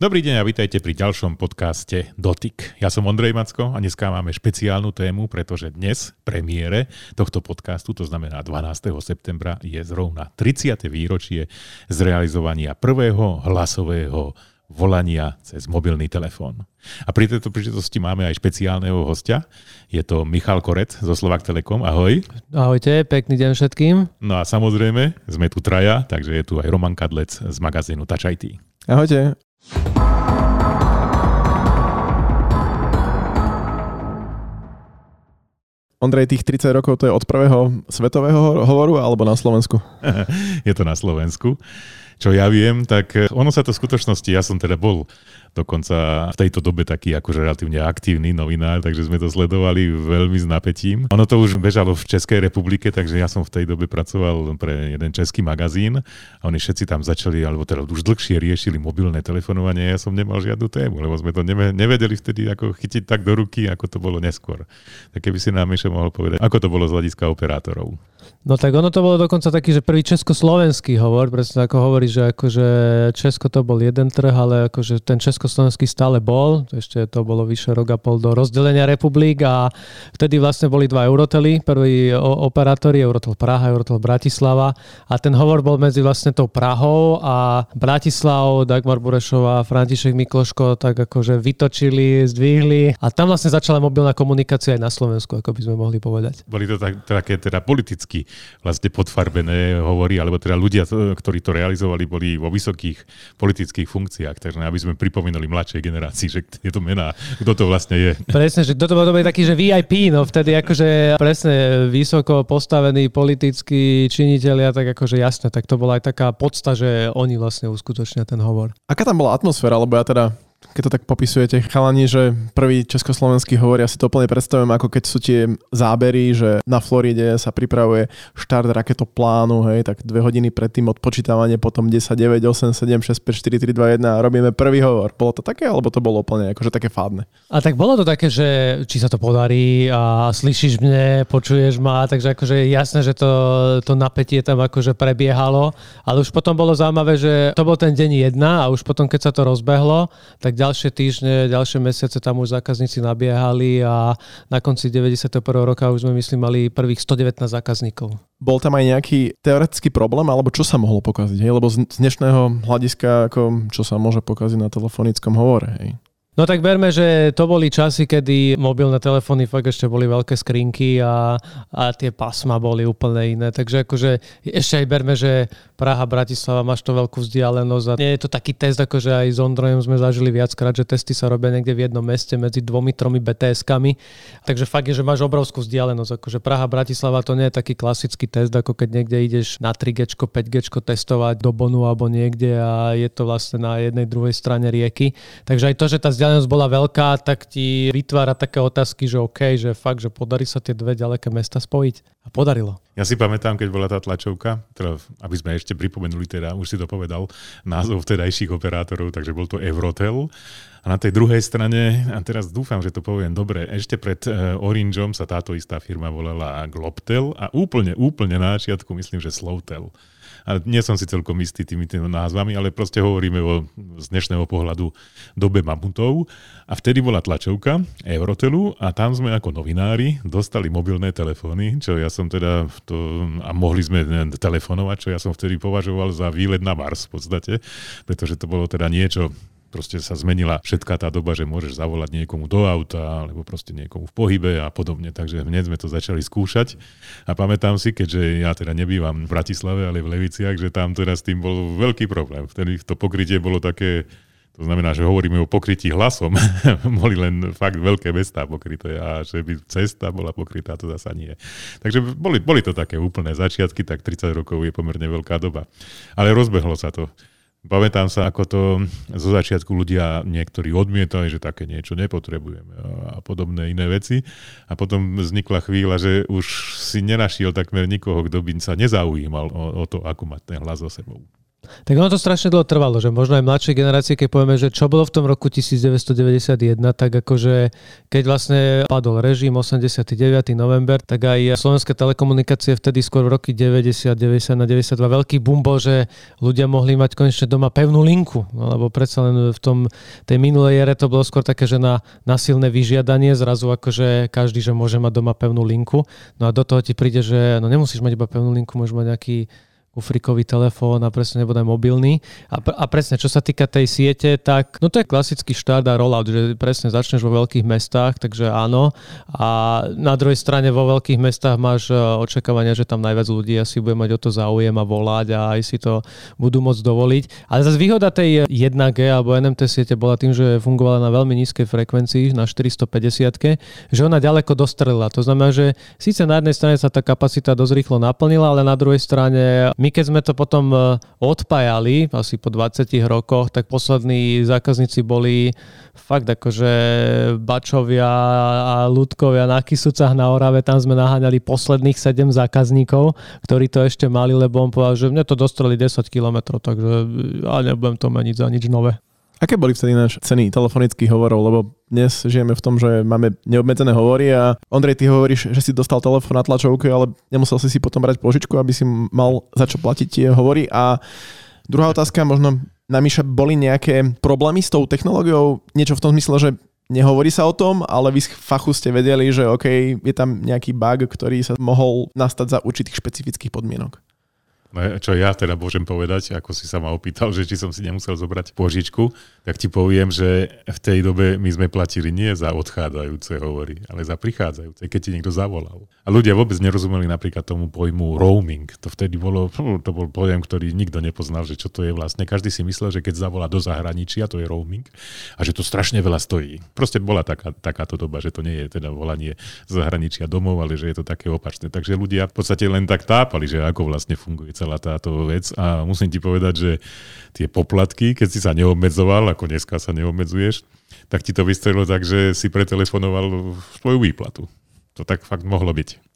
Dobrý deň a vítajte pri ďalšom podcaste Dotyk. Ja som Ondrej Macko a dneska máme špeciálnu tému, pretože dnes premiére tohto podcastu, to znamená 12. septembra, je zrovna 30. výročie zrealizovania prvého hlasového volania cez mobilný telefón. A pri tejto príležitosti máme aj špeciálneho hostia. Je to Michal Korec zo Slovak Telekom. Ahoj. Ahojte, pekný deň všetkým. No a samozrejme, sme tu traja, takže je tu aj Roman Kadlec z magazínu Touch IT. Ahojte. Ondrej, tých 30 rokov to je od prvého svetového hovoru alebo na Slovensku? je to na Slovensku. Čo ja viem, tak ono sa to v skutočnosti, ja som teda bol dokonca v tejto dobe taký akože relatívne aktívny novinár, takže sme to sledovali veľmi s napätím. Ono to už bežalo v Českej republike, takže ja som v tej dobe pracoval pre jeden český magazín a oni všetci tam začali, alebo teda už dlhšie riešili mobilné telefonovanie, ja som nemal žiadnu tému, lebo sme to nevedeli vtedy ako chytiť tak do ruky, ako to bolo neskôr. Tak keby si nám ešte mohol povedať, ako to bolo z hľadiska operátorov. No tak ono to bolo dokonca taký, že prvý československý hovor, presne ako hovorí, že akože Česko to bol jeden trh, ale akože ten československý stále bol, ešte to bolo vyše rok a pol do rozdelenia republik a vtedy vlastne boli dva Eurotely, prvý operátori, Eurotel Praha, Eurotel Bratislava. A ten hovor bol medzi vlastne tou Prahou a Bratislavou, Dagmar Burešová, František Mikloško tak akože vytočili, zdvihli. A tam vlastne začala mobilná komunikácia aj na Slovensku, ako by sme mohli povedať. Boli to tak, také teda politicky vlastne podfarbené hovorí, alebo teda ľudia, ktorí to realizovali, boli vo vysokých politických funkciách, takže aby sme pripomínali mladšej generácii, že je to mená, kto to vlastne je. Presne, že toto bol taký, že VIP, no vtedy akože presne vysoko postavení politickí činitelia, tak akože jasne, tak to bola aj taká podsta, že oni vlastne uskutočnia ten hovor. Aká tam bola atmosféra, lebo ja teda keď to tak popisujete, chalani, že prvý československý hovor, ja si to úplne predstavujem, ako keď sú tie zábery, že na Floride sa pripravuje štart raketoplánu, hej, tak dve hodiny predtým odpočítavanie, potom 10, 9, 8, 7, 6, 5, 4, 3, 2, 1 a robíme prvý hovor. Bolo to také, alebo to bolo úplne akože také fádne? A tak bolo to také, že či sa to podarí a slyšíš mne, počuješ ma, takže akože jasné, že to, to napätie tam akože prebiehalo, ale už potom bolo zaujímavé, že to bol ten deň jedna a už potom, keď sa to rozbehlo, tak tak ďalšie týždne, ďalšie mesiace tam už zákazníci nabiehali a na konci 91. roka už sme myslím mali prvých 119 zákazníkov. Bol tam aj nejaký teoretický problém, alebo čo sa mohlo pokaziť? Hej? Lebo z dnešného hľadiska, ako, čo sa môže pokaziť na telefonickom hovore? Hej? No tak berme, že to boli časy, kedy mobilné telefóny fakt ešte boli veľké skrinky a, a tie pasma boli úplne iné. Takže akože ešte aj berme, že Praha, Bratislava, máš to veľkú vzdialenosť a nie je to taký test, akože aj s Ondrojom sme zažili viackrát, že testy sa robia niekde v jednom meste medzi dvomi, tromi BTS-kami. Takže fakt je, že máš obrovskú vzdialenosť. Akože Praha, Bratislava to nie je taký klasický test, ako keď niekde ideš na 3G, 5G testovať do Bonu alebo niekde a je to vlastne na jednej, druhej strane rieky. Takže aj to, že tá vzdialenosť vzdialenosť bola veľká, tak ti vytvára také otázky, že OK, že fakt, že podarí sa tie dve ďaleké mesta spojiť. A podarilo. Ja si pamätám, keď bola tá tlačovka, teda, aby sme ešte pripomenuli, teda už si to povedal, názov vtedajších operátorov, takže bol to Evrotel. A na tej druhej strane, a teraz dúfam, že to poviem dobre, ešte pred uh, Orangeom sa táto istá firma volala Globtel a úplne, úplne na začiatku myslím, že Slowtel a nie som si celkom istý tými, tými názvami, ale proste hovoríme o z dnešného pohľadu dobe mamutov. A vtedy bola tlačovka Eurotelu a tam sme ako novinári dostali mobilné telefóny, čo ja som teda to, a mohli sme telefonovať, čo ja som vtedy považoval za výlet na Mars v podstate, pretože to bolo teda niečo proste sa zmenila všetká tá doba, že môžeš zavolať niekomu do auta, alebo proste niekomu v pohybe a podobne. Takže hneď sme to začali skúšať. A pamätám si, keďže ja teda nebývam v Bratislave, ale v Leviciach, že tam teda s tým bol veľký problém. Vtedy to pokrytie bolo také, to znamená, že hovoríme o pokrytí hlasom. Boli len fakt veľké mestá pokryté a že by cesta bola pokrytá, to zasa nie. Takže boli, boli to také úplné začiatky, tak 30 rokov je pomerne veľká doba. Ale rozbehlo sa to. Pamätám sa, ako to zo začiatku ľudia niektorí odmietali, že také niečo nepotrebujeme a podobné iné veci. A potom vznikla chvíľa, že už si nenašiel takmer nikoho, kto by sa nezaujímal o, o to, ako mať ten hlas so sebou. Tak ono to strašne dlho trvalo, že možno aj mladšej generácie, keď povieme, že čo bolo v tom roku 1991, tak akože keď vlastne padol režim 89. november, tak aj slovenské telekomunikácie vtedy skôr v roky 90, 90 na 92 veľký boom bol, že ľudia mohli mať konečne doma pevnú linku, no, lebo predsa len v tom tej minulej ére to bolo skôr také, že na, na silné vyžiadanie zrazu akože každý, že môže mať doma pevnú linku. No a do toho ti príde, že no nemusíš mať iba pevnú linku, môžeš mať nejaký kufrikový telefón a presne nebude mobilný. A, a presne, čo sa týka tej siete, tak no to je klasický štart a rollout, že presne začneš vo veľkých mestách, takže áno. A na druhej strane vo veľkých mestách máš e, očakávania, že tam najviac ľudí asi bude mať o to záujem a volať a aj si to budú môcť dovoliť. Ale zase výhoda tej 1G alebo NMT siete bola tým, že fungovala na veľmi nízkej frekvencii, na 450 že ona ďaleko dostrelila. To znamená, že síce na jednej strane sa tá kapacita dosť rýchlo naplnila, ale na druhej strane my keď sme to potom e, odpájali, asi po 20 rokoch, tak poslední zákazníci boli fakt akože Bačovia a ľudkovia na Kisucach na Orave, tam sme naháňali posledných 7 zákazníkov, ktorí to ešte mali, lebo on povedal, že mne to dostreli 10 km, takže ja nebudem to meniť za nič nové. Aké boli vtedy naše ceny telefonických hovorov? Lebo dnes žijeme v tom, že máme neobmedzené hovory a Ondrej, ty hovoríš, že si dostal telefón na tlačovke, ale nemusel si si potom brať požičku, aby si mal za čo platiť tie hovory. A druhá otázka, možno na Miša, boli nejaké problémy s tou technológiou? Niečo v tom zmysle, že nehovorí sa o tom, ale vy z fachu ste vedeli, že OK, je tam nejaký bug, ktorý sa mohol nastať za určitých špecifických podmienok. No, čo ja teda môžem povedať, ako si sa ma opýtal, že či som si nemusel zobrať požičku, tak ti poviem, že v tej dobe my sme platili nie za odchádzajúce hovory, ale za prichádzajúce, keď ti niekto zavolal. A ľudia vôbec nerozumeli napríklad tomu pojmu roaming. To vtedy bolo, to bol pojem, ktorý nikto nepoznal, že čo to je vlastne. Každý si myslel, že keď zavolá do zahraničia, to je roaming a že to strašne veľa stojí. Proste bola taká, takáto doba, že to nie je teda volanie zahraničia domov, ale že je to také opačné. Takže ľudia v podstate len tak tápali, že ako vlastne funguje celá táto vec a musím ti povedať, že tie poplatky, keď si sa neobmedzoval, ako dneska sa neobmedzuješ, tak ti to vystrelilo tak, že si pretelefonoval svoju výplatu. To tak fakt mohlo byť.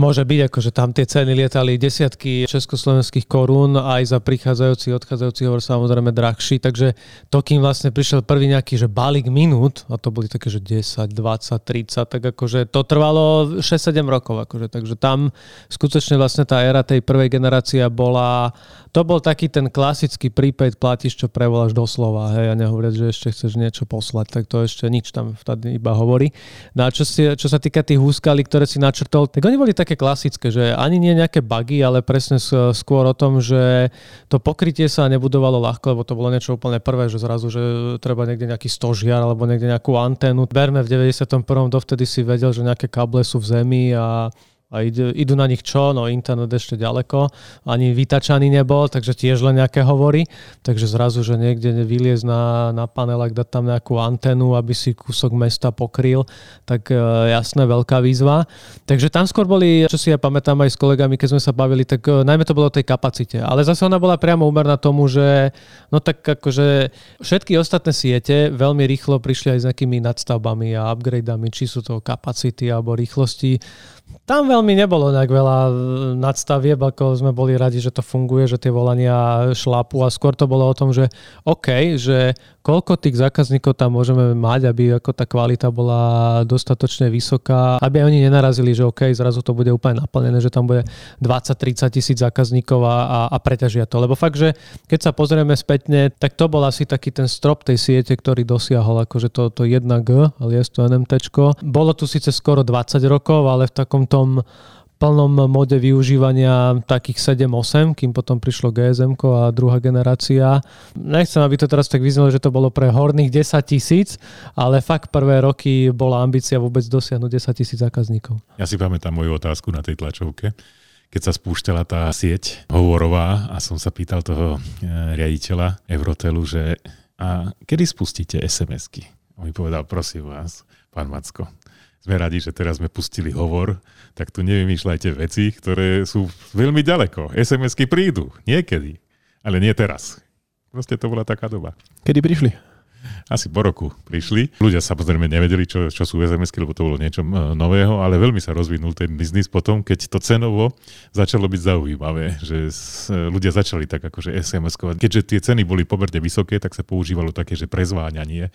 Môže byť, akože tam tie ceny lietali desiatky československých korún aj za prichádzajúci, odchádzajúci hovor samozrejme drahší, takže to, kým vlastne prišiel prvý nejaký že balík minút, a to boli také, že 10, 20, 30, tak akože to trvalo 6-7 rokov, akože, takže tam skutočne vlastne tá éra tej prvej generácie bola to bol taký ten klasický prepaid platíš, čo prevoláš doslova, hej, a nehovoriac, že ešte chceš niečo poslať, tak to ešte nič tam vtedy iba hovorí. No a čo, si, čo sa týka tých úskalí, ktoré si načrtol, tak oni boli také klasické, že ani nie nejaké bugy, ale presne skôr o tom, že to pokrytie sa nebudovalo ľahko, lebo to bolo niečo úplne prvé, že zrazu, že treba niekde nejaký stožiar alebo niekde nejakú anténu. Berme v 91. dovtedy si vedel, že nejaké káble sú v zemi a a idú, idú na nich čo? No internet ešte ďaleko, ani vytačaný nebol, takže tiež len nejaké hovory. Takže zrazu, že niekde vyliez na, na panelách, dať tam nejakú antenu, aby si kúsok mesta pokryl, tak e, jasné, veľká výzva. Takže tam skôr boli, čo si ja pamätám aj s kolegami, keď sme sa bavili, tak e, najmä to bolo o tej kapacite. Ale zase ona bola priamo úmerná tomu, že no tak akože všetky ostatné siete veľmi rýchlo prišli aj s nejakými nadstavbami a upgradeami, či sú to kapacity alebo rýchlosti tam veľmi nebolo nejak veľa e, nadstavieb, ako sme boli radi, že to funguje, že tie volania šlapu a skôr to bolo o tom, že OK, že koľko tých zákazníkov tam môžeme mať, aby ako tá kvalita bola dostatočne vysoká, aby oni nenarazili, že OK, zrazu to bude úplne naplnené, že tam bude 20-30 tisíc zákazníkov a, a, a preťažia to. Lebo fakt, že keď sa pozrieme spätne, tak to bol asi taký ten strop tej siete, ktorý dosiahol akože to, to 1G, ale je to NMT. Bolo tu síce skoro 20 rokov, ale v takom tom plnom mode využívania takých 7-8, kým potom prišlo GSM a druhá generácia. Nechcem, aby to teraz tak vyznelo, že to bolo pre horných 10 tisíc, ale fakt prvé roky bola ambícia vôbec dosiahnuť 10 tisíc zákazníkov. Ja si pamätám moju otázku na tej tlačovke keď sa spúšťala tá sieť hovorová a som sa pýtal toho e, riaditeľa Eurotelu, že a kedy spustíte SMS-ky? On mi povedal, prosím vás, pán Macko, sme radi, že teraz sme pustili hovor, tak tu nevymýšľajte veci, ktoré sú veľmi ďaleko. SMS-ky prídu, niekedy, ale nie teraz. Proste to bola taká doba. Kedy prišli? asi po roku prišli. Ľudia samozrejme nevedeli, čo, čo sú sms lebo to bolo niečo e, nového, ale veľmi sa rozvinul ten biznis potom, keď to cenovo začalo byť zaujímavé, že ľudia začali tak akože SMS-kovať. Keďže tie ceny boli pomerne vysoké, tak sa používalo také, že prezváňanie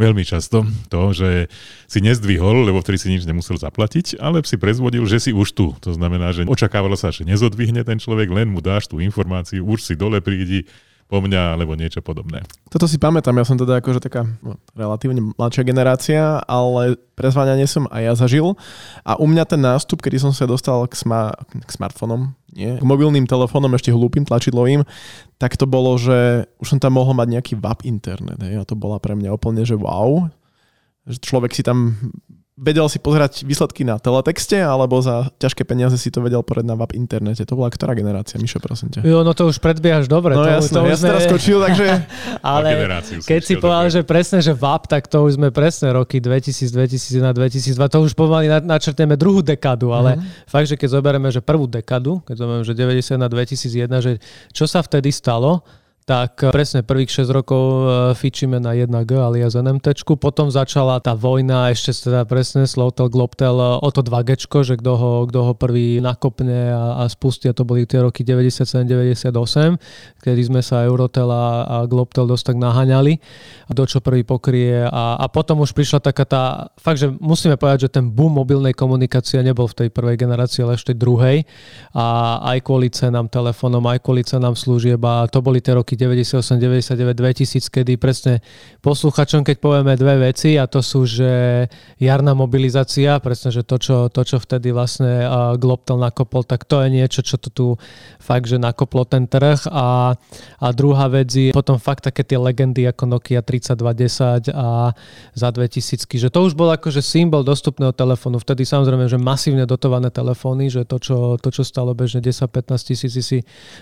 veľmi často to, že si nezdvihol, lebo vtedy si nič nemusel zaplatiť, ale si prezvodil, že si už tu. To znamená, že očakávalo sa, že nezodvihne ten človek, len mu dáš tú informáciu, už si dole prídi, po mňa alebo niečo podobné. Toto si pamätám, ja som teda akože taká no, relatívne mladšia generácia, ale prezváňanie som aj ja zažil a u mňa ten nástup, kedy som sa dostal k, sma- k smartfónom, nie, k mobilným telefónom, ešte hlúpým tlačidlovým, tak to bolo, že už som tam mohol mať nejaký WAP internet hej, a to bola pre mňa úplne, že wow, že človek si tam vedel si pozerať výsledky na teletexte, alebo za ťažké peniaze si to vedel porať na web internete. To bola ktorá generácia, Mišo, prosím ťa? Jo, no to už predbiehaš dobre. No to, jasné, to ja sme... teraz skočil, takže... Ale keď si povedal, že presne, že VAP, tak to už sme presne roky 2000, 2001, 2002, to už pomaly načrtneme druhú dekádu, ale mm-hmm. fakt, že keď zoberieme, že prvú dekádu, keď zoberieme, že 91, 2001, že čo sa vtedy stalo, tak eh, presne prvých 6 rokov eh, fičíme na 1G alias NMT, potom začala tá vojna, ešte teda presne Slowtel, Globtel eh, o to 2G, že kto ho, ho prvý nakopne a, a spustí, a to boli tie roky 97-98, kedy sme sa Eurotel a, a Globtel dosť tak naháňali, kto čo prvý pokrie. A, a potom už prišla taká tá, fakt, že musíme povedať, že ten boom mobilnej komunikácie nebol v tej prvej generácii, ale ešte druhej. A aj kvôli cenám telefónom, aj kvôli cenám služieb a to boli tie roky 98, 99, 2000, kedy presne posluchačom, keď povieme dve veci a to sú, že jarná mobilizácia, presne, že to, čo, to, čo vtedy vlastne Globtel nakopol, tak to je niečo, čo to tu fakt, že nakoplo ten trh a, a druhá vec je potom fakt také tie legendy ako Nokia 3210 a za 2000, že to už bol akože symbol dostupného telefónu. Vtedy samozrejme, že masívne dotované telefóny, že to, čo, to, čo stalo bežne 10-15 tisíc si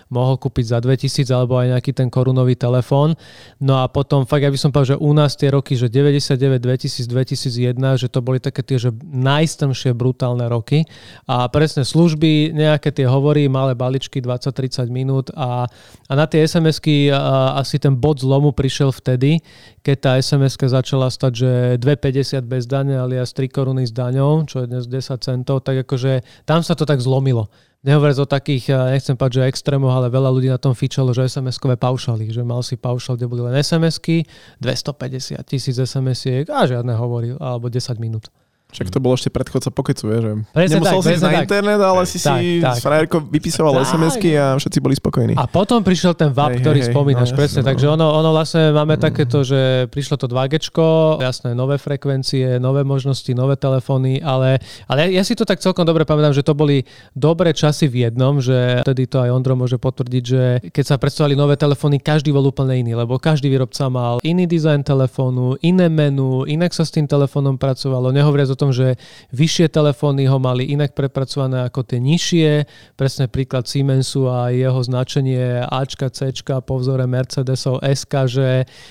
mohol kúpiť za 2000 alebo aj nejaký ten korunový telefón. No a potom fakt, ja by som povedal, že u nás tie roky, že 99, 2000, 2001, že to boli také tie, že najstrmšie brutálne roky. A presne služby, nejaké tie hovory, malé baličky, 20-30 minút a, a na tie SMS-ky asi ten bod zlomu prišiel vtedy, keď tá sms začala stať, že 2,50 bez dane, alias 3 koruny s daňou, čo je dnes 10 centov, tak akože tam sa to tak zlomilo. Nehovoriac o takých, nechcem povedať, že extrémoch, ale veľa ľudí na tom fičalo, že SMS-kové paušaly, že mal si paušal, kde boli len SMS-ky, 250 tisíc SMS-iek a žiadne hovorí, alebo 10 minút. Však to bolo ešte predchodca Pokecu, je, že presne nemusel tak, si ísť na tak. internet, ale si tak, si tak. s frajerkou vypisoval SMS-ky a všetci boli spokojní. A potom prišiel ten VAP, hej, ktorý hej, spomínaš, no, presne. No. Takže ono, ono vlastne máme mm. takéto, že prišlo to 2G, jasné, nové frekvencie, nové možnosti, nové telefóny, ale, ale ja si to tak celkom dobre pamätám, že to boli dobré časy v jednom, že vtedy to aj Ondro môže potvrdiť, že keď sa predstavovali nové telefóny, každý bol úplne iný, lebo každý výrobca mal iný dizajn telefónu, iné menu, inak sa s tým telefónom pracovalo, nehovoriac o tom, že vyššie telefóny ho mali inak prepracované ako tie nižšie. Presne príklad Siemensu a jeho značenie Ačka, Cčka po vzore Mercedesov SK, že,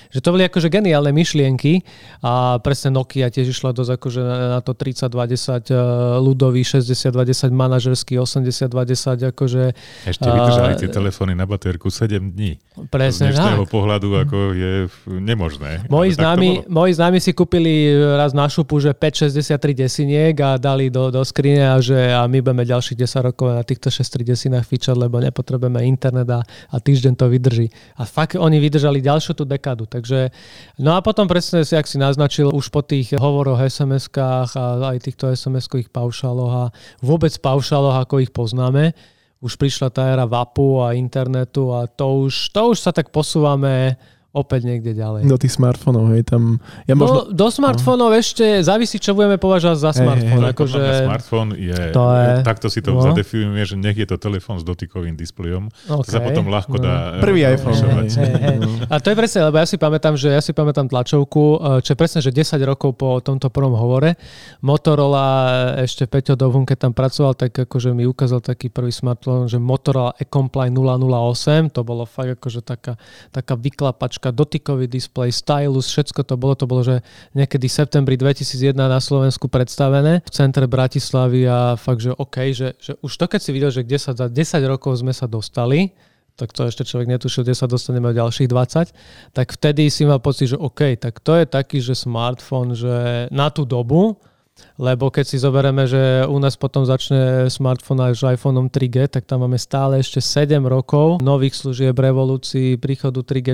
že to boli akože geniálne myšlienky a presne Nokia tiež išla dosť akože na to 3020 e, ľudový, 6020 manažerský, 8020 akože... Ešte vydržali tie telefóny na baterku 7 dní. Presne, Z dnešného tak. pohľadu ako je nemožné. Moji známi, moji známi si kúpili raz na šupu, že 560 63 desiniek a dali do, do skrine a že a my budeme ďalších 10 rokov na týchto 6 desinách fičať, lebo nepotrebujeme internet a, a týždeň to vydrží. A fakt oni vydržali ďalšiu tú dekádu. Takže, no a potom presne si, ak si naznačil, už po tých hovoroch SMS-kách a aj týchto SMS-kových paušaloch a vôbec paušaloch, ako ich poznáme, už prišla tá éra VAPu a internetu a to už, to už sa tak posúvame opäť niekde ďalej. Do tých smartfónov, hej, tam... Ja no, možno... do smartfónov no. ešte závisí, čo budeme považovať za smartfón. Hey, akože... Smartfón je, to je... takto si to no. zadefinujeme, že nech je to telefón s dotykovým displejom. Okay. To sa potom ľahko no. dá... Prvý iPhone. Hey, hey, hey. A to je presne, lebo ja si pamätám, že ja si pamätám tlačovku, eh, čo je presne, že 10 rokov po tomto prvom hovore. Motorola, eh, ešte Peťo Dovhun, keď tam pracoval, tak akože mi ukázal taký prvý smartfón, že Motorola Ecomply 008, to bolo fakt akože taká, taká vyklapačka, dotykový displej, stylus, všetko to bolo. To bolo, že niekedy v septembri 2001 na Slovensku predstavené v centre Bratislavy a fakt, že OK, že, že už to keď si videl, že kde sa za 10 rokov sme sa dostali, tak to ešte človek netušil, kde sa dostaneme o ďalších 20, tak vtedy si mal pocit, že OK, tak to je taký, že smartfón, že na tú dobu, lebo keď si zoberieme, že u nás potom začne smartfón aj s iPhoneom 3G, tak tam máme stále ešte 7 rokov nových služieb, revolúcií, príchodu 3G,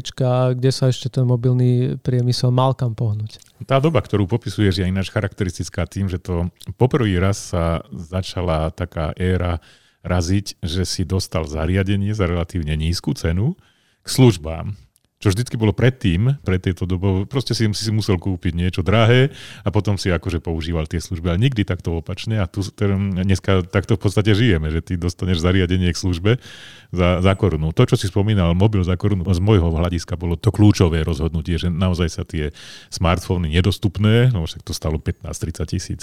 kde sa ešte ten mobilný priemysel mal kam pohnúť. Tá doba, ktorú popisuješ, je ináč charakteristická tým, že to poprvý raz sa začala taká éra raziť, že si dostal zariadenie za relatívne nízku cenu k službám čo vždycky bolo predtým, pred tejto dobou, proste si, si musel kúpiť niečo drahé a potom si akože používal tie služby, ale nikdy takto opačne a tu dneska takto v podstate žijeme, že ty dostaneš zariadenie k službe za, za korunu. To, čo si spomínal, mobil za korunu, z môjho hľadiska bolo to kľúčové rozhodnutie, že naozaj sa tie smartfóny nedostupné, no však to stalo 15-30 tisíc,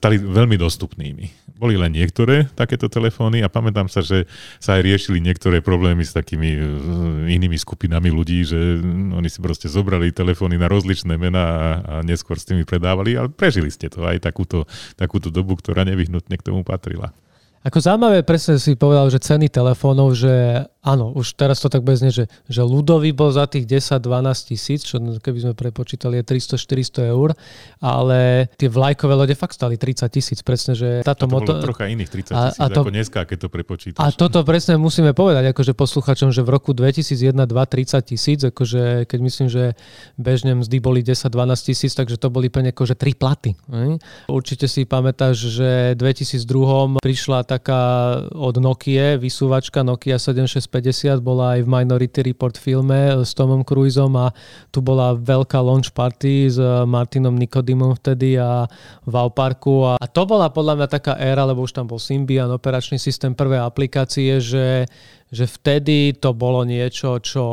stali veľmi dostupnými. Boli len niektoré takéto telefóny a pamätám sa, že sa aj riešili niektoré problémy s takými e, inými skupinami ľudí, že že oni si proste zobrali telefóny na rozličné mená a neskôr s tými predávali, ale prežili ste to aj takúto, takúto dobu, ktorá nevyhnutne k tomu patrila. Ako zaujímavé, presne si povedal, že ceny telefónov, že áno, už teraz to tak bude znieť, že, že ľudový bol za tých 10-12 tisíc, čo keby sme prepočítali je 300-400 eur, ale tie vlajkové lode fakt stali 30 tisíc, presne, že táto moto... trocha iných 30 tisíc, ako dneska, keď to prepočítaš. A toto presne musíme povedať, akože posluchačom, že v roku 2001 2 30 tisíc, akože keď myslím, že bežne mzdy boli 10-12 tisíc, takže to boli plne akože tri platy. Ne? Určite si pamätáš, že v 2002 prišla taká od Nokia, vysúvačka Nokia 7650, bola aj v Minority Report filme s Tomom Cruiseom a tu bola veľká launch party s Martinom Nikodimom vtedy a v Parku a, a to bola podľa mňa taká éra, lebo už tam bol Symbian, operačný systém, prvé aplikácie, že, že vtedy to bolo niečo, čo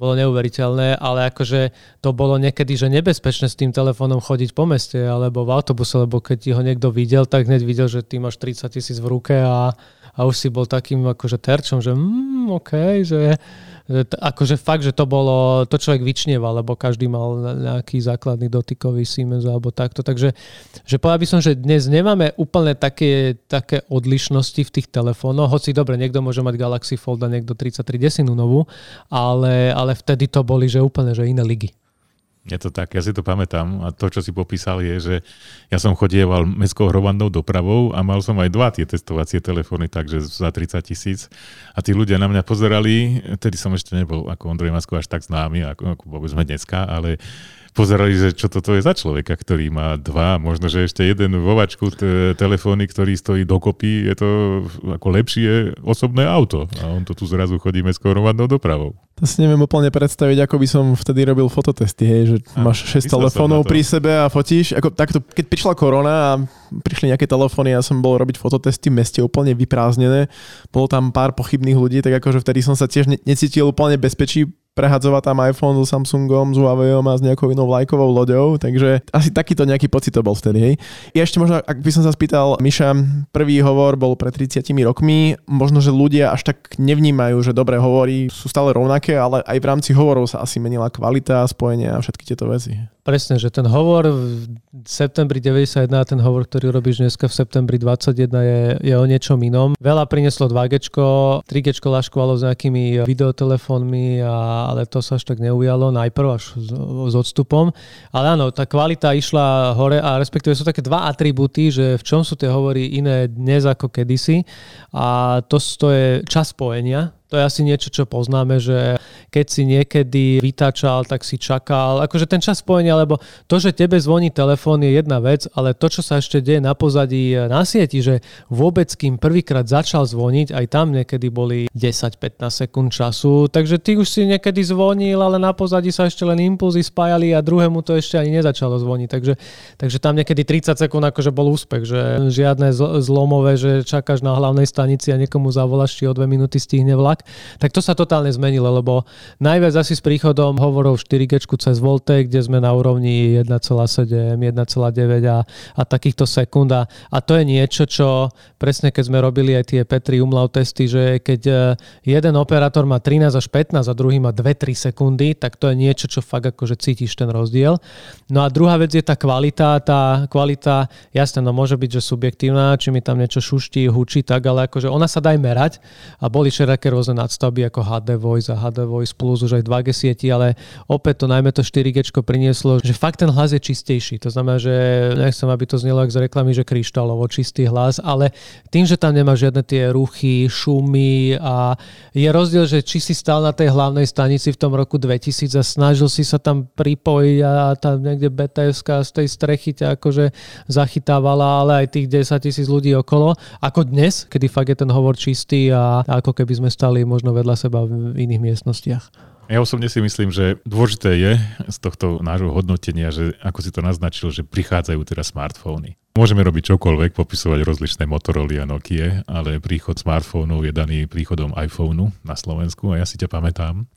bolo neuveriteľné, ale akože to bolo niekedy, že nebezpečné s tým telefónom chodiť po meste alebo v autobuse, lebo keď ti ho niekto videl, tak hneď videl, že ty máš 30 tisíc v ruke a, a už si bol takým akože terčom, že mm, OK, že akože fakt, že to bolo, to človek vyčnieva, lebo každý mal nejaký základný dotykový Siemens alebo takto. Takže že povedal by som, že dnes nemáme úplne také, také odlišnosti v tých telefónoch, hoci dobre, niekto môže mať Galaxy Fold a niekto 33 desinu novú, ale, ale vtedy to boli, že úplne, že iné ligy. Je to tak, ja si to pamätám a to, čo si popísal je, že ja som chodieval mestskou hromadnou dopravou a mal som aj dva tie testovacie telefóny, takže za 30 tisíc. A tí ľudia na mňa pozerali, tedy som ešte nebol ako Ondrej Masko až tak známy, ako, ako sme dneska, ale pozerali, že čo toto je za človeka, ktorý má dva, možno, že ešte jeden vovačku t- telefóny, ktorý stojí dokopy, je to ako lepšie osobné auto. A on to tu zrazu chodí mestskou hromadnou dopravou. To si neviem úplne predstaviť, ako by som vtedy robil fototesty, hej, že a, máš 6 telefónov pri sebe a fotíš. Ako, takto, keď prišla korona a prišli nejaké telefóny, ja som bol robiť fototesty v meste úplne vyprázdnené, bolo tam pár pochybných ľudí, tak akože vtedy som sa tiež necítil úplne bezpečí prehadzovať tam iPhone so Samsungom, s Huaweiom a s nejakou inou vlajkovou loďou, takže asi takýto nejaký pocit to bol vtedy, hej. Ja ešte možno, ak by som sa spýtal, Miša, prvý hovor bol pred 30 rokmi, možno, že ľudia až tak nevnímajú, že dobré hovory sú stále rovnaké, ale aj v rámci hovorov sa asi menila kvalita, spojenia a všetky tieto veci. Presne, že ten hovor v septembri 91 a ten hovor, ktorý robíš dneska v septembri 21 je, je o niečom inom. Veľa prinieslo 2G, 3G laškovalo s nejakými videotelefónmi, a, ale to sa až tak neujalo najprv až s odstupom. Ale áno, tá kvalita išla hore a respektíve sú také dva atribúty, že v čom sú tie hovory iné dnes ako kedysi a to, to je čas spojenia, to je asi niečo, čo poznáme, že keď si niekedy vytačal, tak si čakal. Akože ten čas spojenia, lebo to, že tebe zvoní telefón je jedna vec, ale to, čo sa ešte deje na pozadí na sieti, že vôbec kým prvýkrát začal zvoniť, aj tam niekedy boli 10-15 sekúnd času, takže ty už si niekedy zvonil, ale na pozadí sa ešte len impulzy spájali a druhému to ešte ani nezačalo zvoniť. Takže, takže tam niekedy 30 sekúnd akože bol úspech, že žiadne zlomové, že čakáš na hlavnej stanici a niekomu zavoláš, či o dve minúty stihne vlak tak. Tak to sa totálne zmenilo, lebo najviac asi s príchodom hovorov 4G cez Volte, kde sme na úrovni 1,7, 1,9 a, a takýchto sekúnd. A, a to je niečo, čo presne keď sme robili aj tie Petri umlaut testy, že keď e, jeden operátor má 13 až 15 a druhý má 2-3 sekundy, tak to je niečo, čo fakt akože cítiš ten rozdiel. No a druhá vec je tá kvalita. Tá kvalita, jasne, no môže byť, že subjektívna, či mi tam niečo šuští, hučí, tak, ale akože ona sa dá aj merať a boli všelijaké rôzne nadstavby ako HD Voice a HD Voice Plus, už aj 2G sieti, ale opäť to najmä to 4G prinieslo, že fakt ten hlas je čistejší. To znamená, že nechcem, aby to znelo ako z reklamy, že kryštálovo čistý hlas, ale tým, že tam nemá žiadne tie ruchy, šumy a je rozdiel, že či si stal na tej hlavnej stanici v tom roku 2000 a snažil si sa tam pripojiť a tam niekde bts z tej strechy ťa akože zachytávala, ale aj tých 10 tisíc ľudí okolo, ako dnes, kedy fakt je ten hovor čistý a ako keby sme stali možno vedľa seba v iných miestnostiach. Ja osobne si myslím, že dôležité je z tohto nášho hodnotenia, že ako si to naznačil, že prichádzajú teraz smartfóny. Môžeme robiť čokoľvek, popisovať rozličné Motorola a Nokia, ale príchod smartfónov je daný príchodom iPhoneu na Slovensku a ja si ťa pamätám,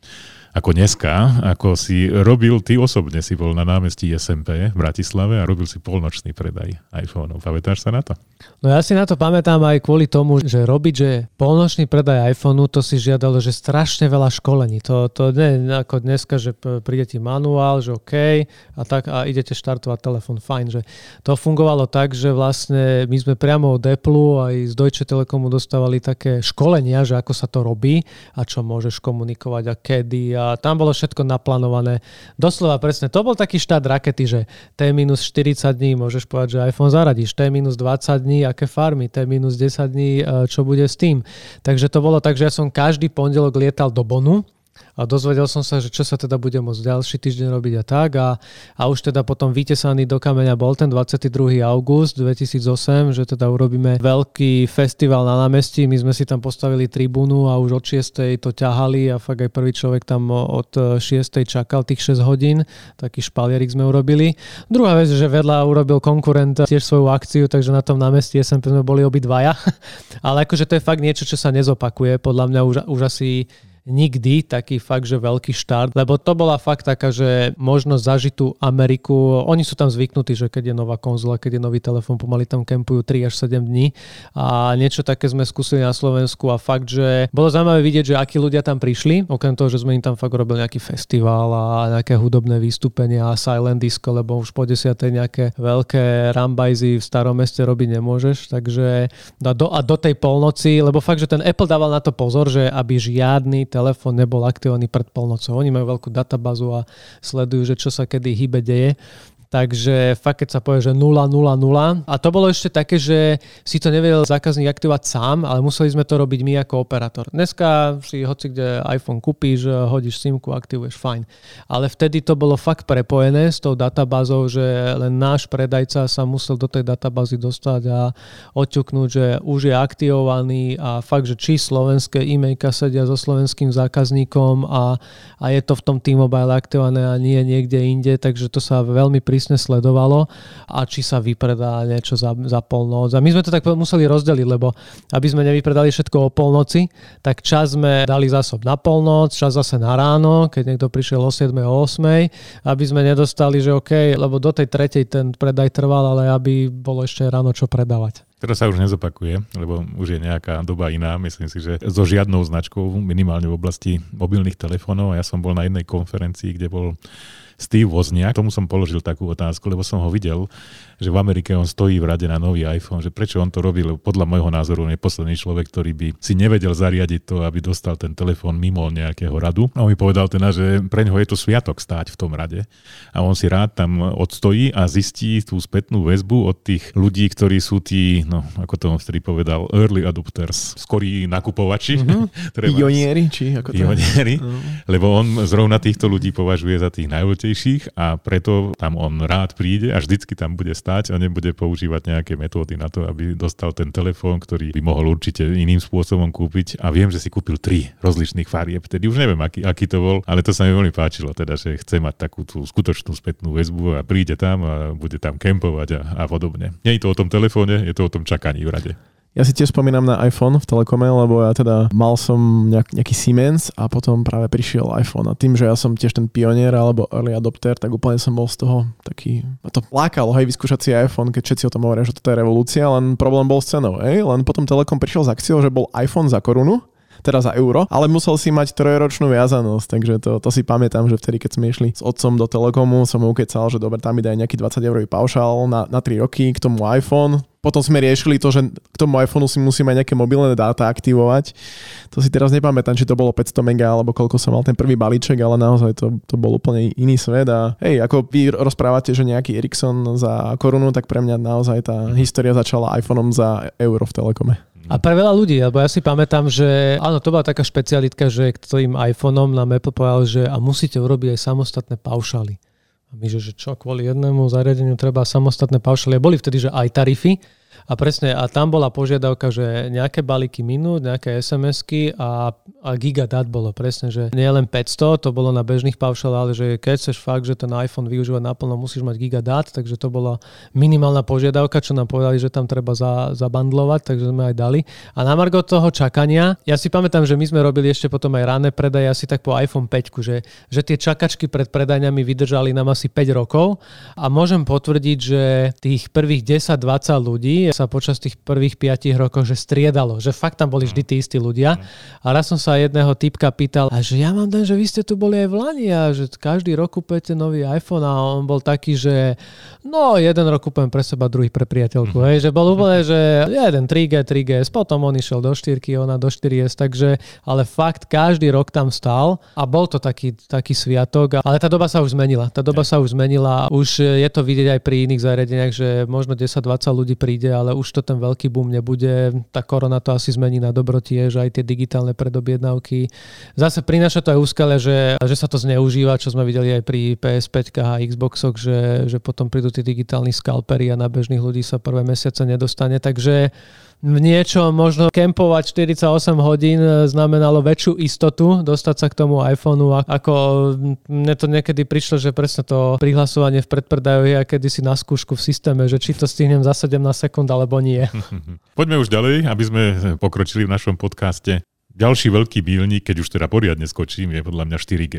ako dneska, ako si robil, ty osobne si bol na námestí SMP v Bratislave a robil si polnočný predaj iPhoneov. Pamätáš sa na to? No ja si na to pamätám aj kvôli tomu, že robiť, že polnočný predaj iPhoneu, to si žiadalo, že strašne veľa školení. To, to nie ako dneska, že príde ti manuál, že OK a tak a idete štartovať telefon, fajn. Že to fungovalo tak, že vlastne my sme priamo od Apple aj z Deutsche Telekomu dostávali také školenia, že ako sa to robí a čo môžeš komunikovať a kedy a a tam bolo všetko naplánované. Doslova presne, to bol taký štát rakety, že T-40 dní, môžeš povedať, že iPhone zaradíš, T-20 dní, aké farmy, T-10 dní, e, čo bude s tým. Takže to bolo tak, že ja som každý pondelok lietal do Bonu, a dozvedel som sa, že čo sa teda bude môcť ďalší týždeň robiť a tak a, a už teda potom vytesaný do kameňa bol ten 22. august 2008, že teda urobíme veľký festival na námestí, my sme si tam postavili tribúnu a už od 6. to ťahali a fakt aj prvý človek tam od 6. čakal tých 6 hodín, taký špalierik sme urobili. Druhá vec, že vedľa urobil konkurent tiež svoju akciu, takže na tom námestí SMP sme boli obidvaja, ale akože to je fakt niečo, čo sa nezopakuje, podľa mňa už, už asi nikdy taký fakt, že veľký štart, lebo to bola fakt taká, že možnosť zažiť tú Ameriku, oni sú tam zvyknutí, že keď je nová konzola, keď je nový telefón, pomaly tam kempujú 3 až 7 dní. A niečo také sme skúsili na Slovensku a fakt, že bolo zaujímavé vidieť, že akí ľudia tam prišli, okrem toho, že sme im tam fakt robili nejaký festival a nejaké hudobné vystúpenia a silent disco, lebo už po desiatej nejaké veľké rambajzy v starom meste robiť nemôžeš, takže a do, a do tej polnoci, lebo fakt, že ten Apple dával na to pozor, že aby žiadny telefón nebol aktivovaný pred polnocou. Oni majú veľkú databázu a sledujú, že čo sa kedy hybe deje. Takže fakt, keď sa povie, že 0, 0, 0. A to bolo ešte také, že si to nevedel zákazník aktivovať sám, ale museli sme to robiť my ako operátor. Dneska si hoci kde iPhone kúpíš, hodíš simku, aktivuješ, fajn. Ale vtedy to bolo fakt prepojené s tou databázou, že len náš predajca sa musel do tej databázy dostať a odťuknúť, že už je aktivovaný a fakt, že či slovenské e-mailka sedia so slovenským zákazníkom a, a je to v tom T-Mobile aktivované a nie niekde inde, takže to sa veľmi prísne prísne sledovalo a či sa vypredá niečo za, za polnoc. A my sme to tak museli rozdeliť, lebo aby sme nevypredali všetko o polnoci, tak čas sme dali zásob na polnoc, čas zase na ráno, keď niekto prišiel o 7. o 8. aby sme nedostali, že OK, lebo do tej tretej ten predaj trval, ale aby bolo ešte ráno čo predávať. Teraz sa už nezopakuje, lebo už je nejaká doba iná. Myslím si, že so žiadnou značkou, minimálne v oblasti mobilných telefónov. Ja som bol na jednej konferencii, kde bol Steve Wozniak. Tomu som položil takú otázku, lebo som ho videl, že v Amerike on stojí v rade na nový iPhone, že prečo on to robil, podľa môjho názoru on je posledný človek, ktorý by si nevedel zariadiť to, aby dostal ten telefón mimo nejakého radu. A on mi povedal teda, že pre ňoho je to sviatok stáť v tom rade a on si rád tam odstojí a zistí tú spätnú väzbu od tých ľudí, ktorí sú tí, no ako to on vtedy povedal, early adopters, skorí nakupovači. Mm-hmm. Pionieri, či ako to Pionieri, no. lebo on zrovna týchto ľudí považuje za tých najúčejších najčastejších a preto tam on rád príde a vždycky tam bude stať a nebude používať nejaké metódy na to, aby dostal ten telefón, ktorý by mohol určite iným spôsobom kúpiť a viem, že si kúpil tri rozličných farieb, tedy už neviem, aký, aký to bol, ale to sa mi veľmi páčilo, teda, že chce mať takú tú skutočnú spätnú väzbu a príde tam a bude tam kempovať a, a podobne. Nie je to o tom telefóne, je to o tom čakaní v rade. Ja si tiež spomínam na iPhone v Telekome, lebo ja teda mal som nejak, nejaký Siemens a potom práve prišiel iPhone. A tým, že ja som tiež ten pionier alebo early adopter, tak úplne som bol z toho taký... A to lákalo, hej, vyskúšať si iPhone, keď všetci o tom hovoria, že toto je revolúcia, len problém bol s cenou, hej. Len potom Telekom prišiel s akciou, že bol iPhone za korunu teda za euro, ale musel si mať trojročnú viazanosť, takže to, to si pamätám, že vtedy, keď sme išli s otcom do Telekomu, som mu ukecal, že dobre, tam mi daj nejaký 20 eurový paušal na, na 3 roky, k tomu iPhone, potom sme riešili to, že k tomu iPhoneu si musíme aj nejaké mobilné dáta aktivovať. To si teraz nepamätám, či to bolo 500 mega alebo koľko som mal ten prvý balíček, ale naozaj to, to bol úplne iný svet a hej, ako vy rozprávate, že nejaký Ericsson za korunu, tak pre mňa naozaj tá história začala iPhoneom za euro v Telekome. A pre veľa ľudí, lebo ja si pamätám, že áno, to bola taká špecialitka, že k tým iPhoneom nám Apple povedal, že a musíte urobiť aj samostatné paušály. A my, že, že čo, kvôli jednému zariadeniu treba samostatné paušály. Boli vtedy, že aj tarify, a presne, a tam bola požiadavka, že nejaké balíky minút, nejaké SMS-ky a, a giga dát bolo presne, že nie len 500, to bolo na bežných paušaloch, ale že keď chceš fakt, že ten iPhone využívať naplno, musíš mať giga dát, takže to bola minimálna požiadavka, čo nám povedali, že tam treba za, zabandlovať, takže sme aj dali. A na margo toho čakania, ja si pamätám, že my sme robili ešte potom aj ranné predaje, asi tak po iPhone 5, že, že tie čakačky pred predajňami vydržali nám asi 5 rokov a môžem potvrdiť, že tých prvých 10-20 ľudí sa počas tých prvých 5 rokov, že striedalo, že fakt tam boli vždy tí istí ľudia. A raz som sa jedného typka pýtal, a že ja mám ten, že vy ste tu boli aj v Lani a že každý rok kúpete nový iPhone a on bol taký, že no jeden rok kúpujem pre seba, druhý pre priateľku. Hej, že bol úplne, že jeden 3G, 3GS, potom on išiel do 4 ona do 4S, takže ale fakt každý rok tam stál a bol to taký, taký sviatok, ale tá doba sa už zmenila. Tá doba sa už zmenila, už je to vidieť aj pri iných zariadeniach, že možno 10-20 ľudí príde, ale už to ten veľký boom nebude. Tá korona to asi zmení na dobro tiež, aj tie digitálne predobjednávky. Zase prináša to aj úskale, že, že sa to zneužíva, čo sme videli aj pri PS5 a Xboxoch, že, že potom prídu tí digitálni skalpery a na bežných ľudí sa prvé mesiace nedostane. Takže v niečo možno kempovať 48 hodín znamenalo väčšiu istotu dostať sa k tomu iPhoneu, ako mne to niekedy prišlo, že presne to prihlasovanie v predpredajoch je kedy si na skúšku v systéme, že či to stihnem za 17 sekúnd alebo nie. Poďme už ďalej, aby sme pokročili v našom podcaste. Ďalší veľký bílnik, keď už teda poriadne skočím, je podľa mňa 4G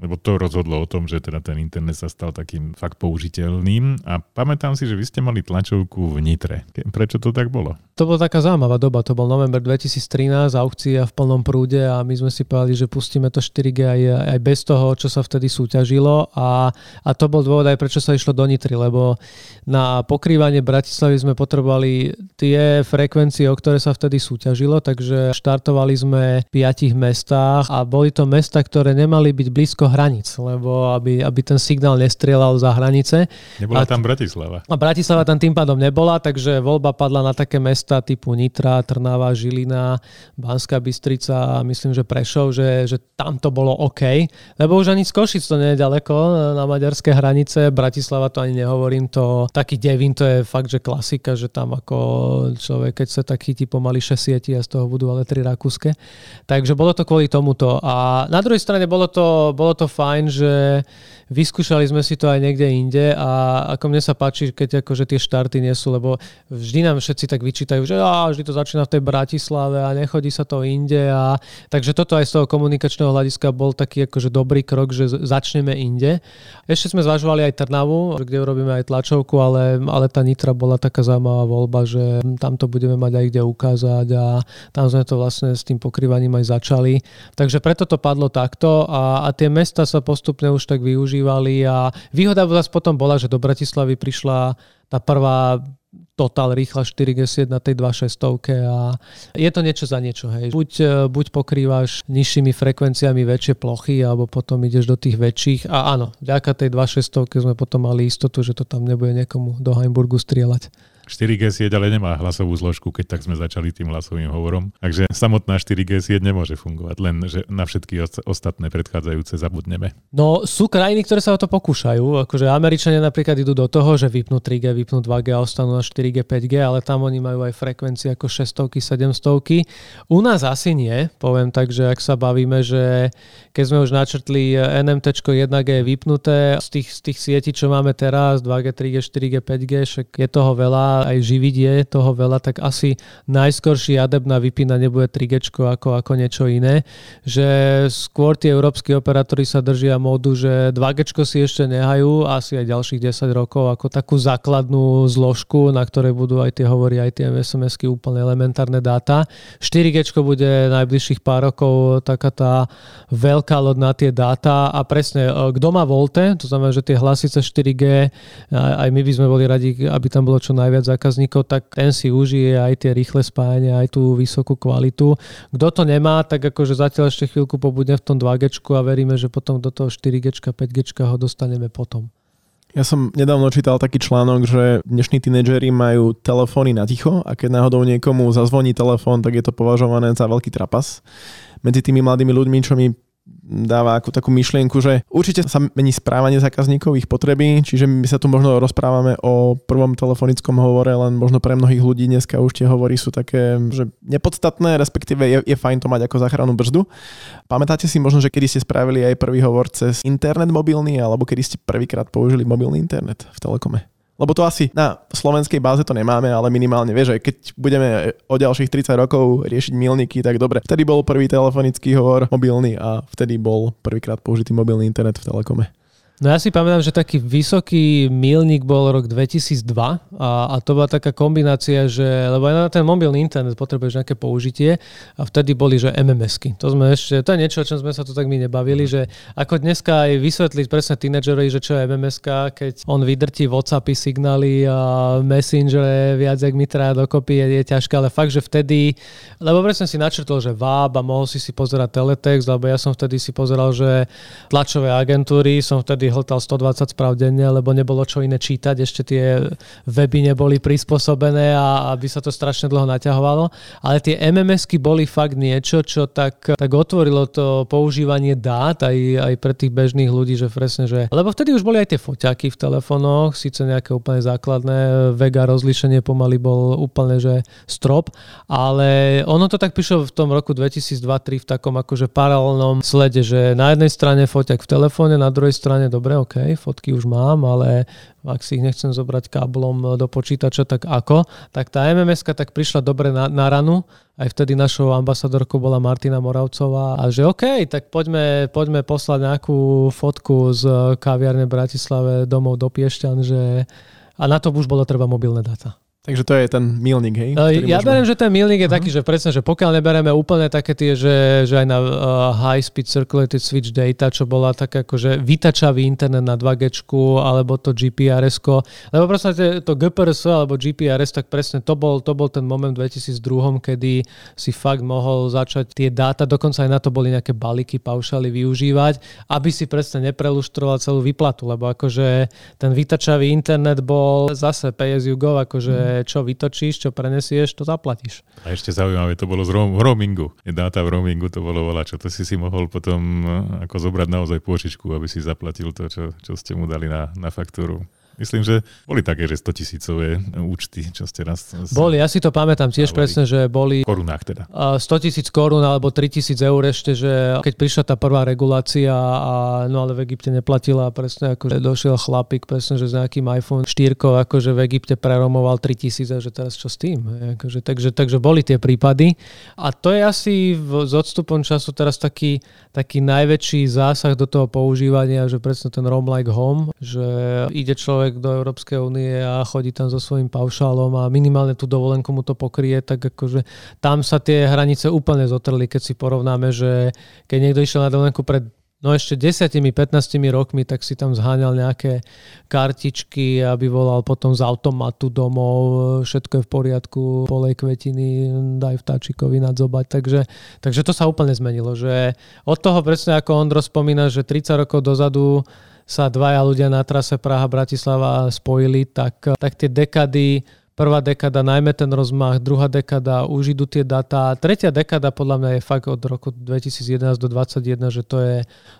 lebo to rozhodlo o tom, že teda ten internet sa stal takým fakt použiteľným a pamätám si, že vy ste mali tlačovku v Nitre. Prečo to tak bolo? To bola taká zaujímavá doba, to bol november 2013, aukcia v plnom prúde a my sme si povedali, že pustíme to 4G aj, aj bez toho, čo sa vtedy súťažilo a, a to bol dôvod aj prečo sa išlo do Nitry, lebo na pokrývanie Bratislavy sme potrebovali tie frekvencie, o ktoré sa vtedy súťažilo, takže štartovali sme v piatich mestách a boli to mesta, ktoré nemali byť blízko hranic, lebo aby, aby ten signál nestrieľal za hranice. Nebola a, tam Bratislava. A Bratislava tam tým pádom nebola, takže voľba padla na také mesta typu Nitra, Trnava, Žilina, Banská Bystrica a myslím, že Prešov, že, že tam to bolo OK, lebo už ani z Košic to nie je ďaleko na maďarské hranice, Bratislava to ani nehovorím, to taký Devin to je fakt, že klasika, že tam ako človek, keď sa tak chytí pomaly 6 sieti a z toho budú ale 3 rakúske. Takže bolo to kvôli tomuto. A na druhej strane bolo to, bolo to fajn, že vyskúšali sme si to aj niekde inde a ako mne sa páči, keď akože tie štarty nie sú, lebo vždy nám všetci tak vyčítajú, že á, vždy to začína v tej Bratislave a nechodí sa to inde a takže toto aj z toho komunikačného hľadiska bol taký akože dobrý krok, že začneme inde. Ešte sme zvažovali aj Trnavu, kde urobíme aj tlačovku, ale, ale tá Nitra bola taká zaujímavá voľba, že tam to budeme mať aj kde ukázať a tam sme to vlastne s tým pokrývaním aj začali. Takže preto to padlo takto a, a tie mesta sa postupne už tak využívali a výhoda zase potom bola, že do Bratislavy prišla tá prvá totál rýchla 4G na tej 2.6 a je to niečo za niečo. Hej. Buď, e, buď pokrývaš nižšími frekvenciami väčšie plochy, alebo potom ideš do tých väčších. A áno, vďaka tej 2.6 sme potom mali istotu, že to tam nebude niekomu do Heimburgu strieľať. 4G sieť ale nemá hlasovú zložku, keď tak sme začali tým hlasovým hovorom. Takže samotná 4G sieť nemôže fungovať, len že na všetky ostatné predchádzajúce zabudneme. No sú krajiny, ktoré sa o to pokúšajú. Akože Američania napríklad idú do toho, že vypnú 3G, vypnú 2G a ostanú na 4G, 5G, ale tam oni majú aj frekvencie ako 600, 700. U nás asi nie, poviem tak, že ak sa bavíme, že keď sme už načrtli NMT 1G je vypnuté, z tých, z tých sietí, čo máme teraz, 2G, 3G, 4G, 5G, však je toho veľa, aj živiť je toho veľa, tak asi najskorší adept na vypínanie bude 3G ako, ako niečo iné. Že skôr tie európsky operátori sa držia módu, že 2G si ešte nehajú, asi aj ďalších 10 rokov ako takú základnú zložku, na ktorej budú aj tie hovorí, aj tie SMS-ky úplne elementárne dáta. 4G bude najbližších pár rokov taká tá veľká loď na tie dáta a presne, e, kto má Volte, to znamená, že tie hlasice 4G, aj my by sme boli radi, aby tam bolo čo najviac zákazníkov, tak ten si užije aj tie rýchle spájania, aj tú vysokú kvalitu. Kto to nemá, tak akože zatiaľ ešte chvíľku pobudne v tom 2G a veríme, že potom do toho 4G, 5G ho dostaneme potom. Ja som nedávno čítal taký článok, že dnešní tínedžeri majú telefóny na ticho a keď náhodou niekomu zazvoní telefón, tak je to považované za veľký trapas medzi tými mladými ľuďmi, čo mi dáva ako takú myšlienku, že určite sa mení správanie zákazníkov, ich potreby, čiže my sa tu možno rozprávame o prvom telefonickom hovore, len možno pre mnohých ľudí dneska už tie hovory sú také, že nepodstatné, respektíve je, je fajn to mať ako záchranu brzdu. Pamätáte si možno, že kedy ste spravili aj prvý hovor cez internet mobilný, alebo kedy ste prvýkrát použili mobilný internet v Telekome? Lebo to asi na slovenskej báze to nemáme, ale minimálne vieš, že keď budeme o ďalších 30 rokov riešiť milníky, tak dobre. Vtedy bol prvý telefonický hovor mobilný a vtedy bol prvýkrát použitý mobilný internet v Telekome. No ja si pamätám, že taký vysoký milník bol rok 2002 a, a to bola taká kombinácia, že, lebo aj na ten mobilný internet potrebuješ nejaké použitie a vtedy boli, že MMSky. To sme ešte, to je niečo, o čom sme sa tu tak my nebavili, že ako dneska aj vysvetliť presne tínedžerovi, že čo je MMS, keď on vydrtí WhatsAppy, signály a Messenger viac, jak mi treba dokopy, je, je ťažké, ale fakt, že vtedy, lebo presne si načrtol, že VAB a mohol si si pozerať teletext, lebo ja som vtedy si pozeral, že tlačové agentúry, som vtedy hltal 120 správ denne, lebo nebolo čo iné čítať, ešte tie weby neboli prispôsobené a aby sa to strašne dlho naťahovalo. Ale tie MMSky boli fakt niečo, čo tak, tak otvorilo to používanie dát aj, aj pre tých bežných ľudí, že presne, že... Lebo vtedy už boli aj tie foťaky v telefónoch, síce nejaké úplne základné, vega rozlíšenie pomaly bol úplne, že strop, ale ono to tak prišlo v tom roku 2002-2003 v takom akože paralelnom slede, že na jednej strane foťak v telefóne, na druhej strane do dobre, OK, fotky už mám, ale ak si ich nechcem zobrať káblom do počítača, tak ako? Tak tá mms tak prišla dobre na, na ranu, aj vtedy našou ambasadorkou bola Martina Moravcová a že OK, tak poďme, poďme poslať nejakú fotku z kaviarne Bratislave domov do Piešťan, že a na to už bolo treba mobilné dáta. Takže to je ten milník, hej? Ja môžeme... beriem, že ten milník je uh-huh. taký, že presne, že pokiaľ nebereme úplne také tie, že, že aj na uh, high speed circulated switch data, čo bola tak akože vytačavý internet na 2G, alebo to GPRS, lebo proste to GPRS alebo GPRS, tak presne to bol, to bol ten moment v 2002, kedy si fakt mohol začať tie dáta, dokonca aj na to boli nejaké balíky, paušály využívať, aby si presne nepreluštroval celú výplatu, lebo akože ten vytačavý internet bol zase pay as you go, akože čo vytočíš, čo prenesieš, to zaplatíš. A ešte zaujímavé, to bolo z roamingu. Dáta v roamingu to bolo veľa, čo to si si mohol potom eh, ako zobrať naozaj pôžičku, aby si zaplatil to, čo, čo ste mu dali na, na faktúru. Myslím, že boli také, že 100 tisícové účty, čo ste raz... Boli, ja si to pamätám tiež presne, že boli... V korunách teda. 100 tisíc korún alebo 3 tisíc eur ešte, že keď prišla tá prvá regulácia a no ale v Egypte neplatila presne ako, že došiel chlapík presne, že s nejakým iPhone 4 akože v Egypte preromoval 3 tisíc a že teraz čo s tým? Akože, takže, takže boli tie prípady a to je asi v, s odstupom času teraz taký, taký najväčší zásah do toho používania, že presne ten Roam like home, že ide človek človek do Európskej únie a chodí tam so svojím paušálom a minimálne tú dovolenku mu to pokrie, tak akože tam sa tie hranice úplne zotrli, keď si porovnáme, že keď niekto išiel na dovolenku pred No ešte 10-15 rokmi, tak si tam zháňal nejaké kartičky, aby volal potom z automatu domov, všetko je v poriadku, polej kvetiny, daj vtáčikovi nadzobať. Takže, takže to sa úplne zmenilo, že od toho presne ako Ondro spomína, že 30 rokov dozadu sa dvaja ľudia na trase Praha-Bratislava spojili, tak, tak tie dekady prvá dekada najmä ten rozmach, druhá dekada už idú tie data, tretia dekada podľa mňa je fakt od roku 2011 do 2021, že to je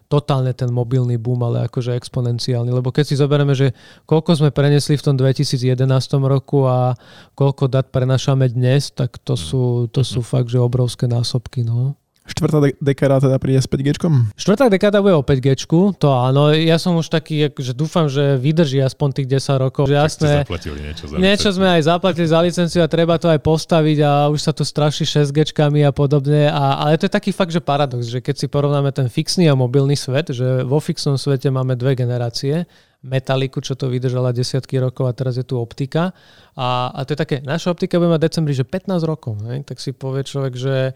totálne ten mobilný boom, ale akože exponenciálny, lebo keď si zoberieme, že koľko sme prenesli v tom 2011 roku a koľko dat prenašame dnes, tak to sú, to sú fakt, že obrovské násobky. No. Štvrtá de- dekáda teda príde s 5G? Štvrtá dekáda bude o 5G, to áno. Ja som už taký, že dúfam, že vydrží aspoň tých 10 rokov. Že jasné, niečo, za niečo sme aj zaplatili za licenciu a treba to aj postaviť a už sa tu straší 6G a podobne. A, ale to je taký fakt, že paradox, že keď si porovnáme ten fixný a mobilný svet, že vo fixnom svete máme dve generácie, metaliku, čo to vydržala desiatky rokov a teraz je tu optika. A, a to je také, naša optika bude mať decembri, že 15 rokov. Hej? Tak si povie človek, že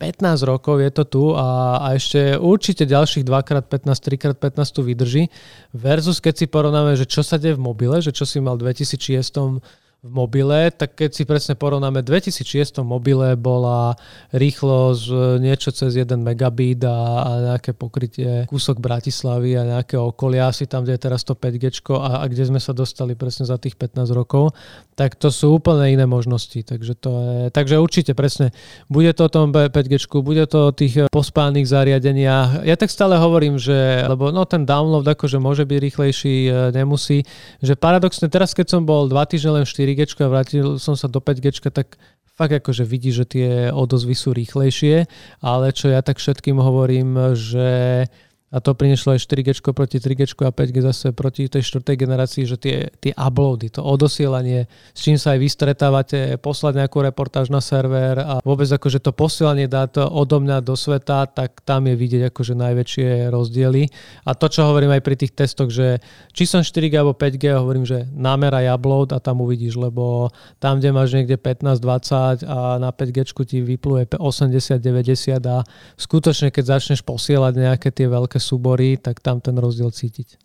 15 rokov je to tu a, a ešte určite ďalších 2x15, 3x15 tu vydrží. Versus keď si porovnáme, že čo sa deje v mobile, že čo si mal v 2006 v mobile, tak keď si presne porovnáme, v 2006 mobile bola rýchlosť niečo cez 1 megabit a, a nejaké pokrytie kúsok Bratislavy a nejaké okolia, asi tam, kde je teraz to 5G a, a kde sme sa dostali presne za tých 15 rokov, tak to sú úplne iné možnosti. Takže, to je, takže určite presne, bude to o tom 5G, bude to o tých pospánych zariadeniach. Ja tak stále hovorím, že lebo no, ten download akože môže byť rýchlejší, e, nemusí. Že paradoxne teraz, keď som bol dva týždne len 4 4G a vrátil som sa do 5G, tak fakt akože vidí, že tie odozvy sú rýchlejšie, ale čo ja tak všetkým hovorím, že a to prinieslo aj 4G proti 3G a 5G zase proti tej štvrtej generácii, že tie, tie uploady, to odosielanie, s čím sa aj vy stretávate, poslať nejakú reportáž na server a vôbec akože to posielanie dát odo mňa do sveta, tak tam je vidieť akože najväčšie rozdiely. A to, čo hovorím aj pri tých testoch, že či som 4G alebo 5G, hovorím, že nameraj upload a tam uvidíš, lebo tam, kde máš niekde 15-20 a na 5G ti vypluje 80-90 a skutočne, keď začneš posielať nejaké tie veľké súbory, tak tam ten rozdiel cítiť.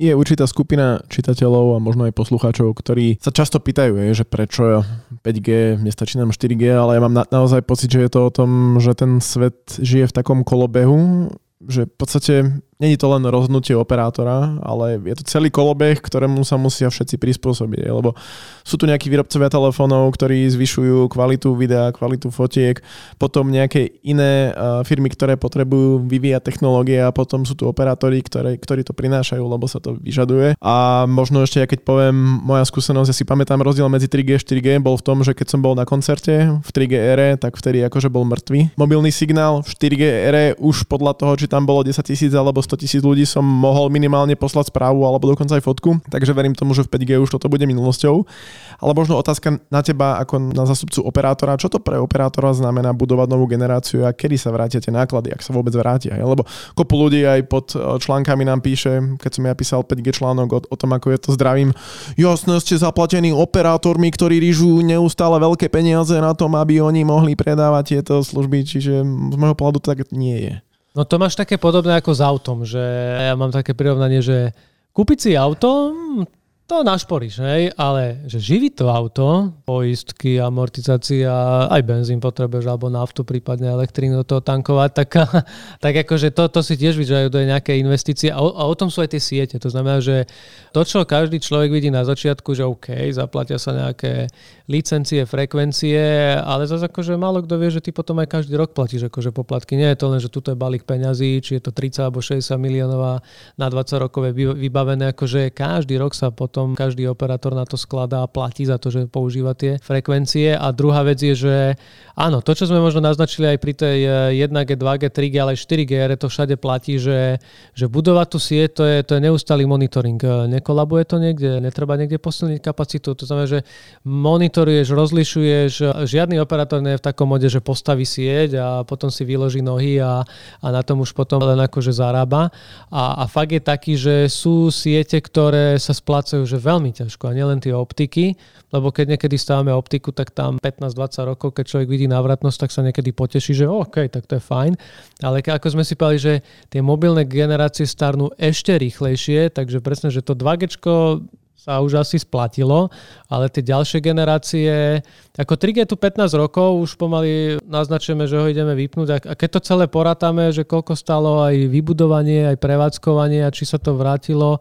Je určitá skupina čitateľov a možno aj poslucháčov, ktorí sa často pýtajú, je, že prečo 5G, nestačí nám 4G, ale ja mám na, naozaj pocit, že je to o tom, že ten svet žije v takom kolobehu, že v podstate není to len rozhodnutie operátora, ale je to celý kolobeh, ktorému sa musia všetci prispôsobiť. Lebo sú tu nejakí výrobcovia telefónov, ktorí zvyšujú kvalitu videa, kvalitu fotiek, potom nejaké iné firmy, ktoré potrebujú vyvíjať technológie a potom sú tu operátori, ktoré, ktorí to prinášajú, lebo sa to vyžaduje. A možno ešte, ja keď poviem moja skúsenosť, ja si pamätám rozdiel medzi 3G a 4G bol v tom, že keď som bol na koncerte v 3G ére, tak vtedy akože bol mŕtvy. Mobilný signál v 4G ére už podľa toho, či tam bolo 10 tisíc alebo 100 tisíc ľudí som mohol minimálne poslať správu alebo dokonca aj fotku, takže verím tomu, že v 5G už toto bude minulosťou. Ale možno otázka na teba ako na zastupcu operátora, čo to pre operátora znamená budovať novú generáciu a kedy sa vrátia tie náklady, ak sa vôbec vrátia. Lebo kopu ľudí aj pod e, článkami nám píše, keď som ja písal 5G článok o, o tom, ako je to zdravím, jasne ste zaplatení operátormi, ktorí rýžu neustále veľké peniaze na tom, aby oni mohli predávať tieto služby, čiže z môjho pohľadu to tak nie je. No to máš také podobné ako s autom, že ja mám také prirovnanie, že kúpiť si auto, to našporíš, hej, ale že živí to auto, poistky, amortizácia, aj benzín potrebuješ, alebo naftu, prípadne elektrínu do toho tankovať, tak, tak akože to, to si tiež vyžajú do nejaké investície a o, a o tom sú aj tie siete. To znamená, že to, čo každý človek vidí na začiatku, že OK, zaplatia sa nejaké licencie, frekvencie, ale zase akože málo kto vie, že ty potom aj každý rok platíš akože poplatky. Nie je to len, že tuto je balík peňazí, či je to 30 alebo 60 miliónová na 20 rokov je vybavené, akože každý rok sa potom potom každý operátor na to skladá a platí za to, že používa tie frekvencie. A druhá vec je, že áno, to, čo sme možno naznačili aj pri tej 1G, 2G, 3G, ale aj 4G, to všade platí, že, že budovať tú sieť, to je, to je neustály monitoring. Nekolabuje to niekde, netreba niekde posilniť kapacitu. To znamená, že monitoruješ, rozlišuješ, žiadny operátor nie je v takom mode, že postaví sieť a potom si vyloží nohy a, a na tom už potom len akože zarába. A, a fakt je taký, že sú siete, ktoré sa splácajú že veľmi ťažko a nielen tie optiky, lebo keď niekedy stávame optiku, tak tam 15-20 rokov, keď človek vidí návratnosť, tak sa niekedy poteší, že OK, tak to je fajn. Ale ako sme si povedali, že tie mobilné generácie starnú ešte rýchlejšie, takže presne, že to 2G sa už asi splatilo, ale tie ďalšie generácie, ako 3G tu 15 rokov, už pomaly naznačujeme, že ho ideme vypnúť a keď to celé porátame, že koľko stalo aj vybudovanie, aj prevádzkovanie a či sa to vrátilo,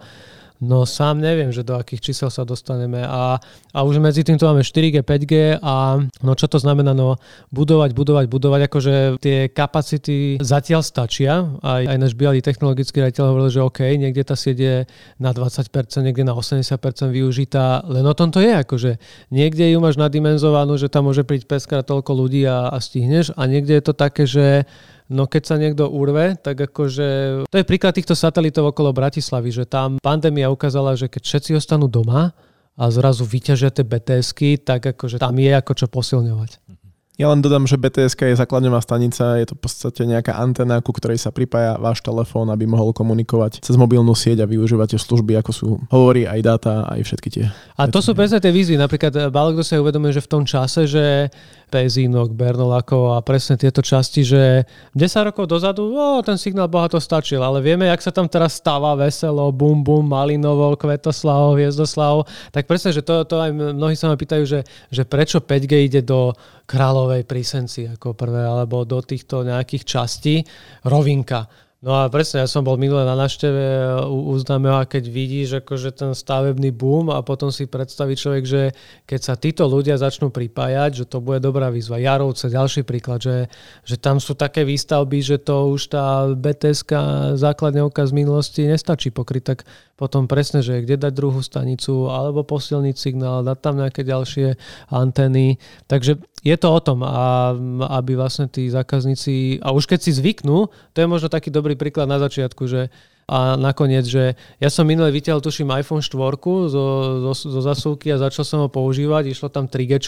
No sám neviem, že do akých čísel sa dostaneme. A, a už medzi tým tu máme 4G, 5G a no čo to znamená, no budovať, budovať, budovať, akože tie kapacity zatiaľ stačia. Aj, aj náš bývalý technologický riaditeľ hovoril, že OK, niekde tá sieť je na 20%, niekde na 80% využitá, len o tom to je, akože niekde ju máš nadimenzovanú, že tam môže príť peskrát toľko ľudí a, a stihneš. A niekde je to také, že no keď sa niekto urve, tak akože to je príklad týchto satelitov okolo Bratislavy, že tam pandémia ukázala, že keď všetci ostanú doma a zrazu vyťažia tie BTSky, tak akože tam je ako čo posilňovať. Ja len dodám, že BTS je základňová stanica, je to v podstate nejaká antena, ku ktorej sa pripája váš telefón, aby mohol komunikovať cez mobilnú sieť a využívate služby, ako sú hovory, aj dáta, aj všetky tie. A to sú presne tie výzvy. Napríklad málo kto sa uvedomuje, že v tom čase, že Pezínok, Bernolako a presne tieto časti, že 10 rokov dozadu, o, ten signál boha to stačil, ale vieme, jak sa tam teraz stáva veselo, bum bum, Malinovo, Kvetoslavo, Hviezdoslavo, tak presne, že to, to aj mnohí sa ma pýtajú, že, že prečo 5G ide do kráľovej prísenci ako prvé, alebo do týchto nejakých častí, rovinka No a presne, ja som bol minule na našteve u, u a keď vidíš akože ten stavebný boom a potom si predstaví človek, že keď sa títo ľudia začnú pripájať, že to bude dobrá výzva. Jarovce, ďalší príklad, že, že tam sú také výstavby, že to už tá bts základňovka z minulosti nestačí pokryť, tak potom presne, že kde dať druhú stanicu alebo posilniť signál, dať tam nejaké ďalšie antény. Takže je to o tom, a, aby vlastne tí zákazníci, a už keď si zvyknú, to je možno taký dobrý príklad na začiatku, že a nakoniec, že ja som minule vytiahol, tuším, iPhone 4 zo, zo, zo zasúky a začal som ho používať, išlo tam 3G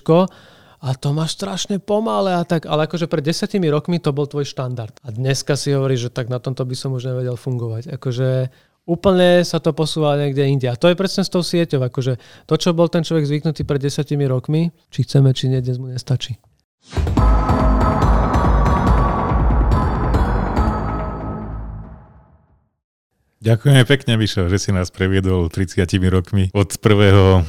a to máš strašne pomalé a tak, ale akože pred desiatimi rokmi to bol tvoj štandard. A dneska si hovoríš, že tak na tomto by som už nevedel fungovať. Akože úplne sa to posúva niekde inde. A to je presne s tou sieťou. Akože to, čo bol ten človek zvyknutý pred desiatimi rokmi, či chceme, či nie, dnes mu nestačí. Ďakujeme pekne, Mišo, že si nás previedol 30 rokmi od prvého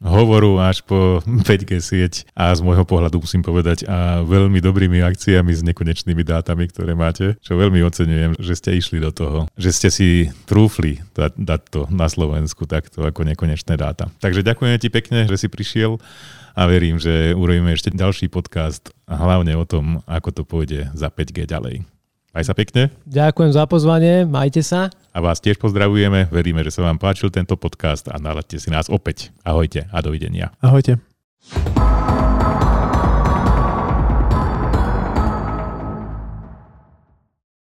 hovoru až po 5G sieť a z môjho pohľadu musím povedať a veľmi dobrými akciami s nekonečnými dátami, ktoré máte, čo veľmi oceňujem, že ste išli do toho, že ste si trúfli dať, dať to na Slovensku takto ako nekonečné dáta. Takže ďakujem ti pekne, že si prišiel a verím, že urobíme ešte ďalší podcast a hlavne o tom, ako to pôjde za 5G ďalej. Maj sa pekne. Ďakujem za pozvanie, majte sa. A vás tiež pozdravujeme, veríme, že sa vám páčil tento podcast a naladte si nás opäť. Ahojte a dovidenia. Ahojte.